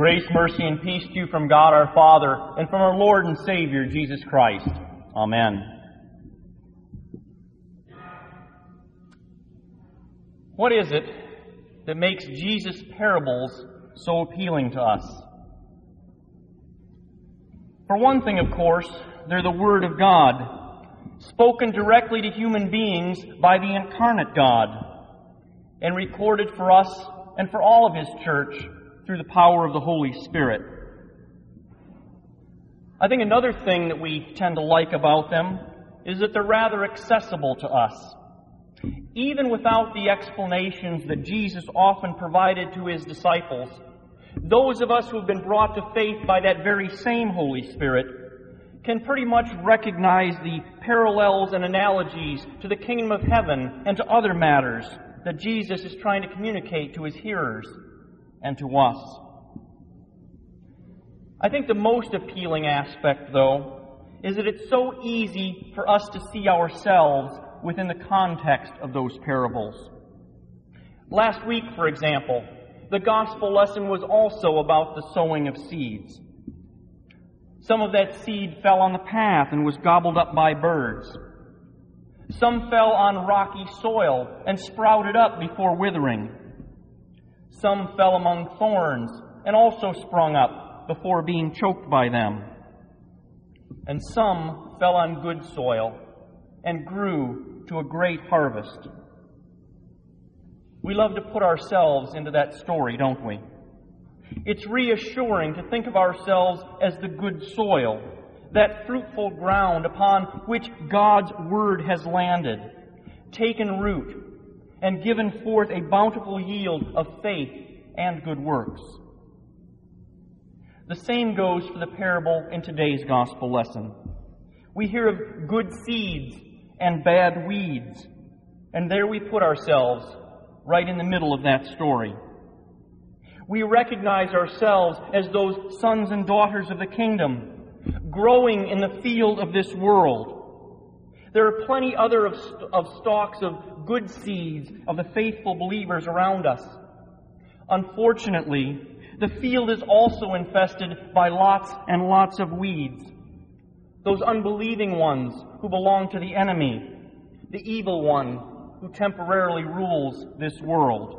Grace, mercy, and peace to you from God our Father and from our Lord and Savior, Jesus Christ. Amen. What is it that makes Jesus' parables so appealing to us? For one thing, of course, they're the Word of God, spoken directly to human beings by the incarnate God, and recorded for us and for all of His church through the power of the Holy Spirit. I think another thing that we tend to like about them is that they're rather accessible to us. Even without the explanations that Jesus often provided to his disciples, those of us who have been brought to faith by that very same Holy Spirit can pretty much recognize the parallels and analogies to the kingdom of heaven and to other matters that Jesus is trying to communicate to his hearers and to us. I think the most appealing aspect, though, is that it's so easy for us to see ourselves within the context of those parables. Last week, for example, the gospel lesson was also about the sowing of seeds. Some of that seed fell on the path and was gobbled up by birds. Some fell on rocky soil and sprouted up before withering. Some fell among thorns and also sprung up before being choked by them. And some fell on good soil and grew to a great harvest. We love to put ourselves into that story, don't we? It's reassuring to think of ourselves as the good soil, that fruitful ground upon which God's Word has landed, taken root, and given forth a bountiful yield of faith and good works. The same goes for the parable in today's gospel lesson. We hear of good seeds and bad weeds, and there we put ourselves right in the middle of that story. We recognize ourselves as those sons and daughters of the kingdom, growing in the field of this world. There are plenty other of, of stalks of good seeds of the faithful believers around us. Unfortunately, the field is also infested by lots and lots of weeds. Those unbelieving ones who belong to the enemy, the evil one who temporarily rules this world.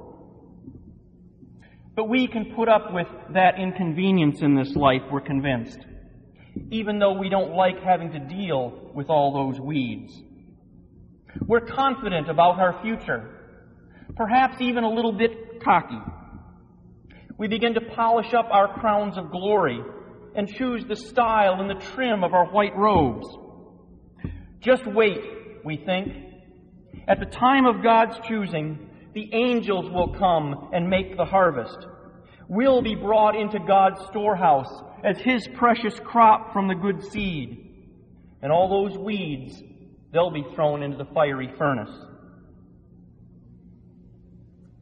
But we can put up with that inconvenience in this life, we're convinced, even though we don't like having to deal with all those weeds. We're confident about our future, perhaps even a little bit cocky. We begin to polish up our crowns of glory and choose the style and the trim of our white robes. Just wait, we think. At the time of God's choosing, the angels will come and make the harvest. We'll be brought into God's storehouse as His precious crop from the good seed. And all those weeds, they'll be thrown into the fiery furnace.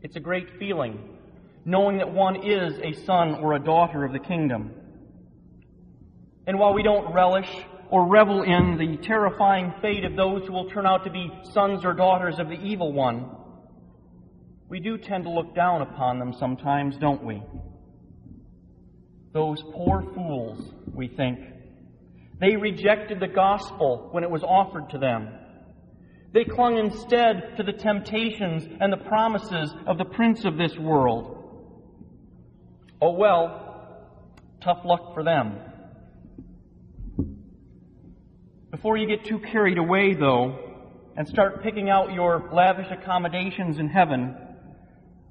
It's a great feeling, knowing that one is a son or a daughter of the kingdom. And while we don't relish or revel in the terrifying fate of those who will turn out to be sons or daughters of the evil one, we do tend to look down upon them sometimes, don't we? Those poor fools, we think. They rejected the gospel when it was offered to them. They clung instead to the temptations and the promises of the prince of this world. Oh well, tough luck for them. Before you get too carried away, though, and start picking out your lavish accommodations in heaven,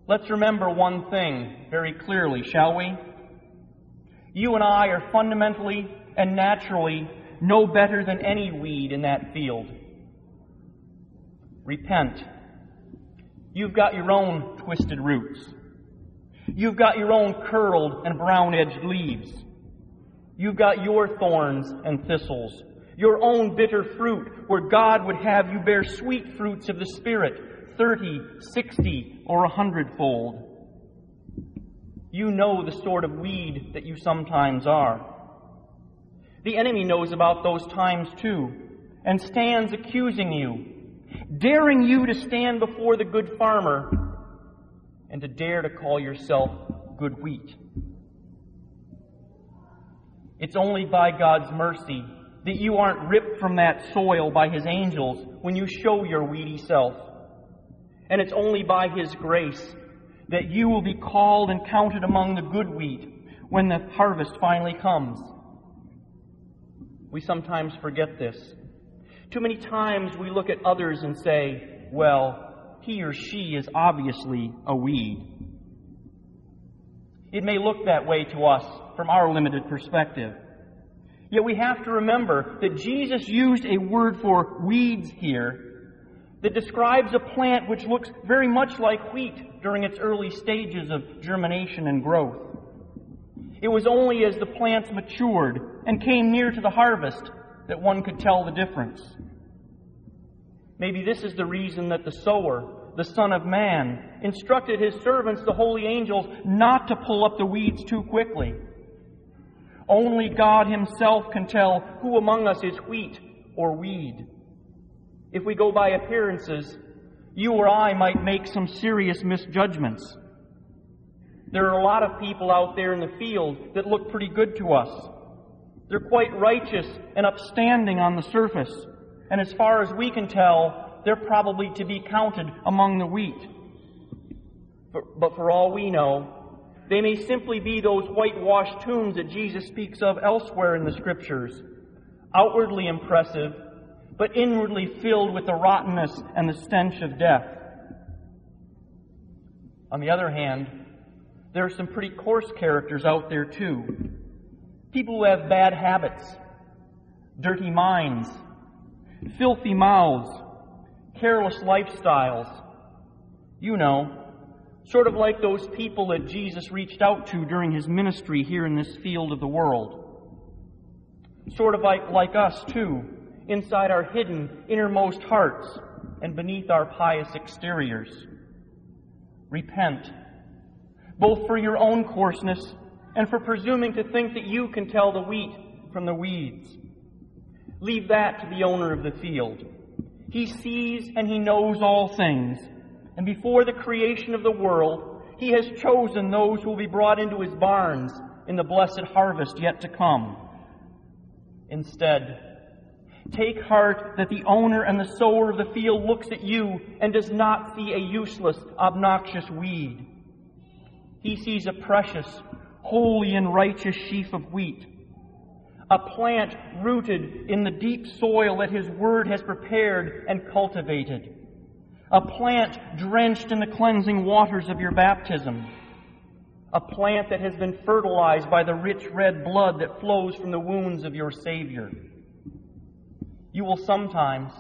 let's remember one thing very clearly, shall we? You and I are fundamentally and naturally no better than any weed in that field. Repent. You've got your own twisted roots. You've got your own curled and brown edged leaves. You've got your thorns and thistles your own bitter fruit, where God would have you bear sweet fruits of the Spirit, thirty, sixty, or a hundredfold. You know the sort of weed that you sometimes are. The enemy knows about those times too, and stands accusing you, daring you to stand before the good farmer and to dare to call yourself good wheat. It's only by God's mercy that you aren't ripped from that soil by His angels when you show your weedy self. And it's only by His grace that you will be called and counted among the good wheat when the harvest finally comes. We sometimes forget this. Too many times we look at others and say, well, he or she is obviously a weed. It may look that way to us from our limited perspective. Yet we have to remember that Jesus used a word for weeds here that describes a plant which looks very much like wheat during its early stages of germination and growth. It was only as the plants matured and came near to the harvest that one could tell the difference. Maybe this is the reason that the sower, the Son of Man, instructed his servants, the holy angels, not to pull up the weeds too quickly. Only God Himself can tell who among us is wheat or weed. If we go by appearances, you or I might make some serious misjudgments. There are a lot of people out there in the field that look pretty good to us. They're quite righteous and upstanding on the surface. And as far as we can tell, they're probably to be counted among the wheat. But for all we know, they may simply be those whitewashed tombs that Jesus speaks of elsewhere in the Scriptures. Outwardly impressive, but inwardly filled with the rottenness and the stench of death. On the other hand, there are some pretty coarse characters out there too. People who have bad habits, dirty minds, filthy mouths, careless lifestyles. You know, sort of like those people that Jesus reached out to during his ministry here in this field of the world. Sort of like, like us, too, inside our hidden innermost hearts and beneath our pious exteriors. Repent both for your own coarseness and for presuming to think that you can tell the wheat from the weeds. Leave that to the owner of the field. He sees and he knows all things. And before the creation of the world, he has chosen those who will be brought into his barns in the blessed harvest yet to come. Instead, Take heart that the owner and the sower of the field looks at you and does not see a useless, obnoxious weed. He sees a precious, holy, and righteous sheaf of wheat, a plant rooted in the deep soil that His Word has prepared and cultivated, a plant drenched in the cleansing waters of your baptism, a plant that has been fertilized by the rich red blood that flows from the wounds of your Savior. You will sometimes,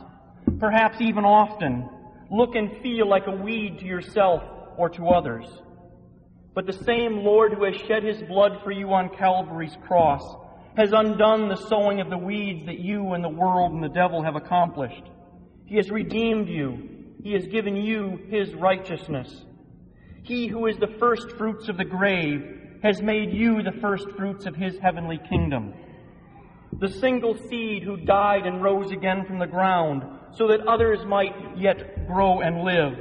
perhaps even often, look and feel like a weed to yourself or to others. But the same Lord who has shed his blood for you on Calvary's cross has undone the sowing of the weeds that you and the world and the devil have accomplished. He has redeemed you. He has given you his righteousness. He who is the first fruits of the grave has made you the first fruits of his heavenly kingdom. The single seed who died and rose again from the ground so that others might yet grow and live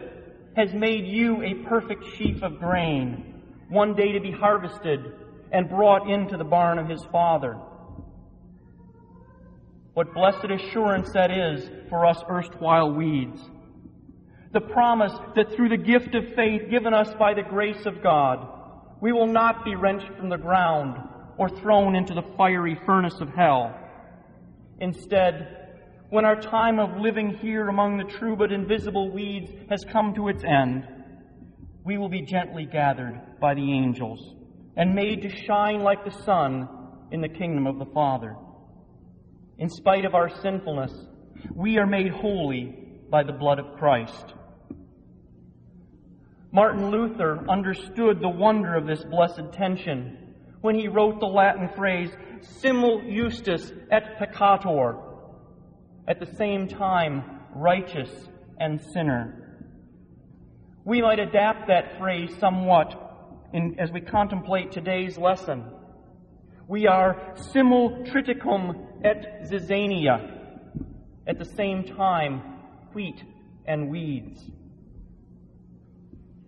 has made you a perfect sheaf of grain one day to be harvested and brought into the barn of his father. What blessed assurance that is for us erstwhile weeds. The promise that through the gift of faith given us by the grace of God, we will not be wrenched from the ground or thrown into the fiery furnace of hell. Instead, when our time of living here among the true but invisible weeds has come to its end, we will be gently gathered by the angels and made to shine like the sun in the kingdom of the Father. In spite of our sinfulness, we are made holy by the blood of Christ. Martin Luther understood the wonder of this blessed tension when he wrote the Latin phrase, simul justus et peccator, at the same time, righteous and sinner. We might adapt that phrase somewhat in, as we contemplate today's lesson. We are simul triticum et zizania, at the same time, wheat and weeds.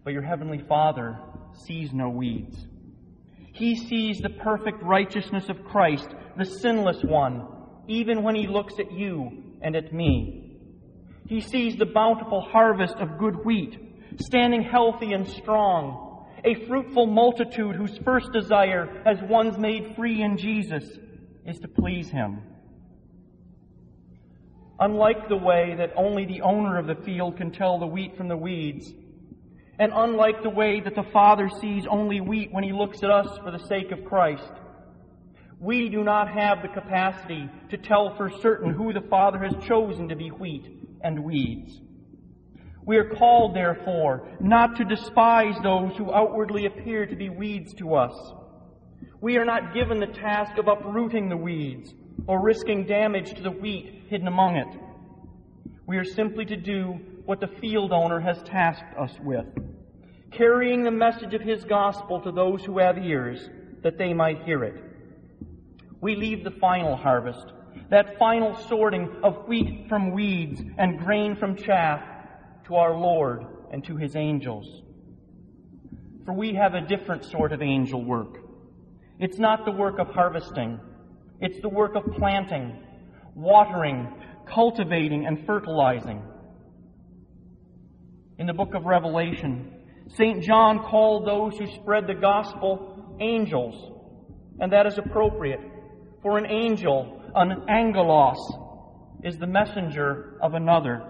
But your heavenly Father sees no weeds. He sees the perfect righteousness of Christ, the sinless one, even when he looks at you and at me. He sees the bountiful harvest of good wheat, standing healthy and strong, a fruitful multitude whose first desire, as ones made free in Jesus, is to please him. Unlike the way that only the owner of the field can tell the wheat from the weeds, and unlike the way that the Father sees only wheat when he looks at us for the sake of Christ, we do not have the capacity to tell for certain who the Father has chosen to be wheat and weeds. We are called, therefore, not to despise those who outwardly appear to be weeds to us. We are not given the task of uprooting the weeds or risking damage to the wheat hidden among it. We are simply to do what the field owner has tasked us with, carrying the message of his gospel to those who have ears, that they might hear it. We leave the final harvest, that final sorting of wheat from weeds and grain from chaff, to our Lord and to his angels. For we have a different sort of angel work. It's not the work of harvesting. It's the work of planting, watering, cultivating, and fertilizing. In the book of Revelation, St. John called those who spread the gospel angels, and that is appropriate, for an angel, an angelos, is the messenger of another.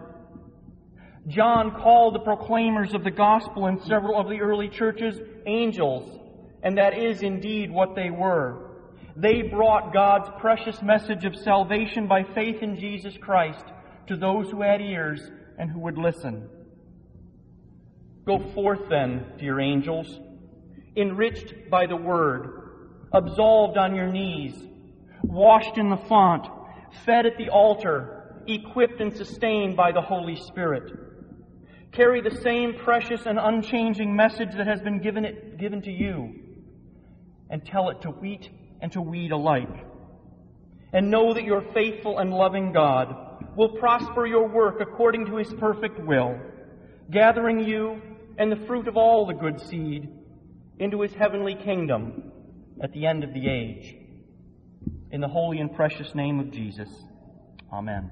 John called the proclaimers of the gospel in several of the early churches angels, and that is indeed what they were. They brought God's precious message of salvation by faith in Jesus Christ to those who had ears and who would listen. Go forth then, dear angels, enriched by the word, absolved on your knees, washed in the font, fed at the altar, equipped and sustained by the Holy Spirit. Carry the same precious and unchanging message that has been given, it, given to you, and tell it to wheat and to weed alike. And know that your faithful and loving God will prosper your work according to his perfect will, gathering you and the fruit of all the good seed into his heavenly kingdom at the end of the age. In the holy and precious name of Jesus. Amen.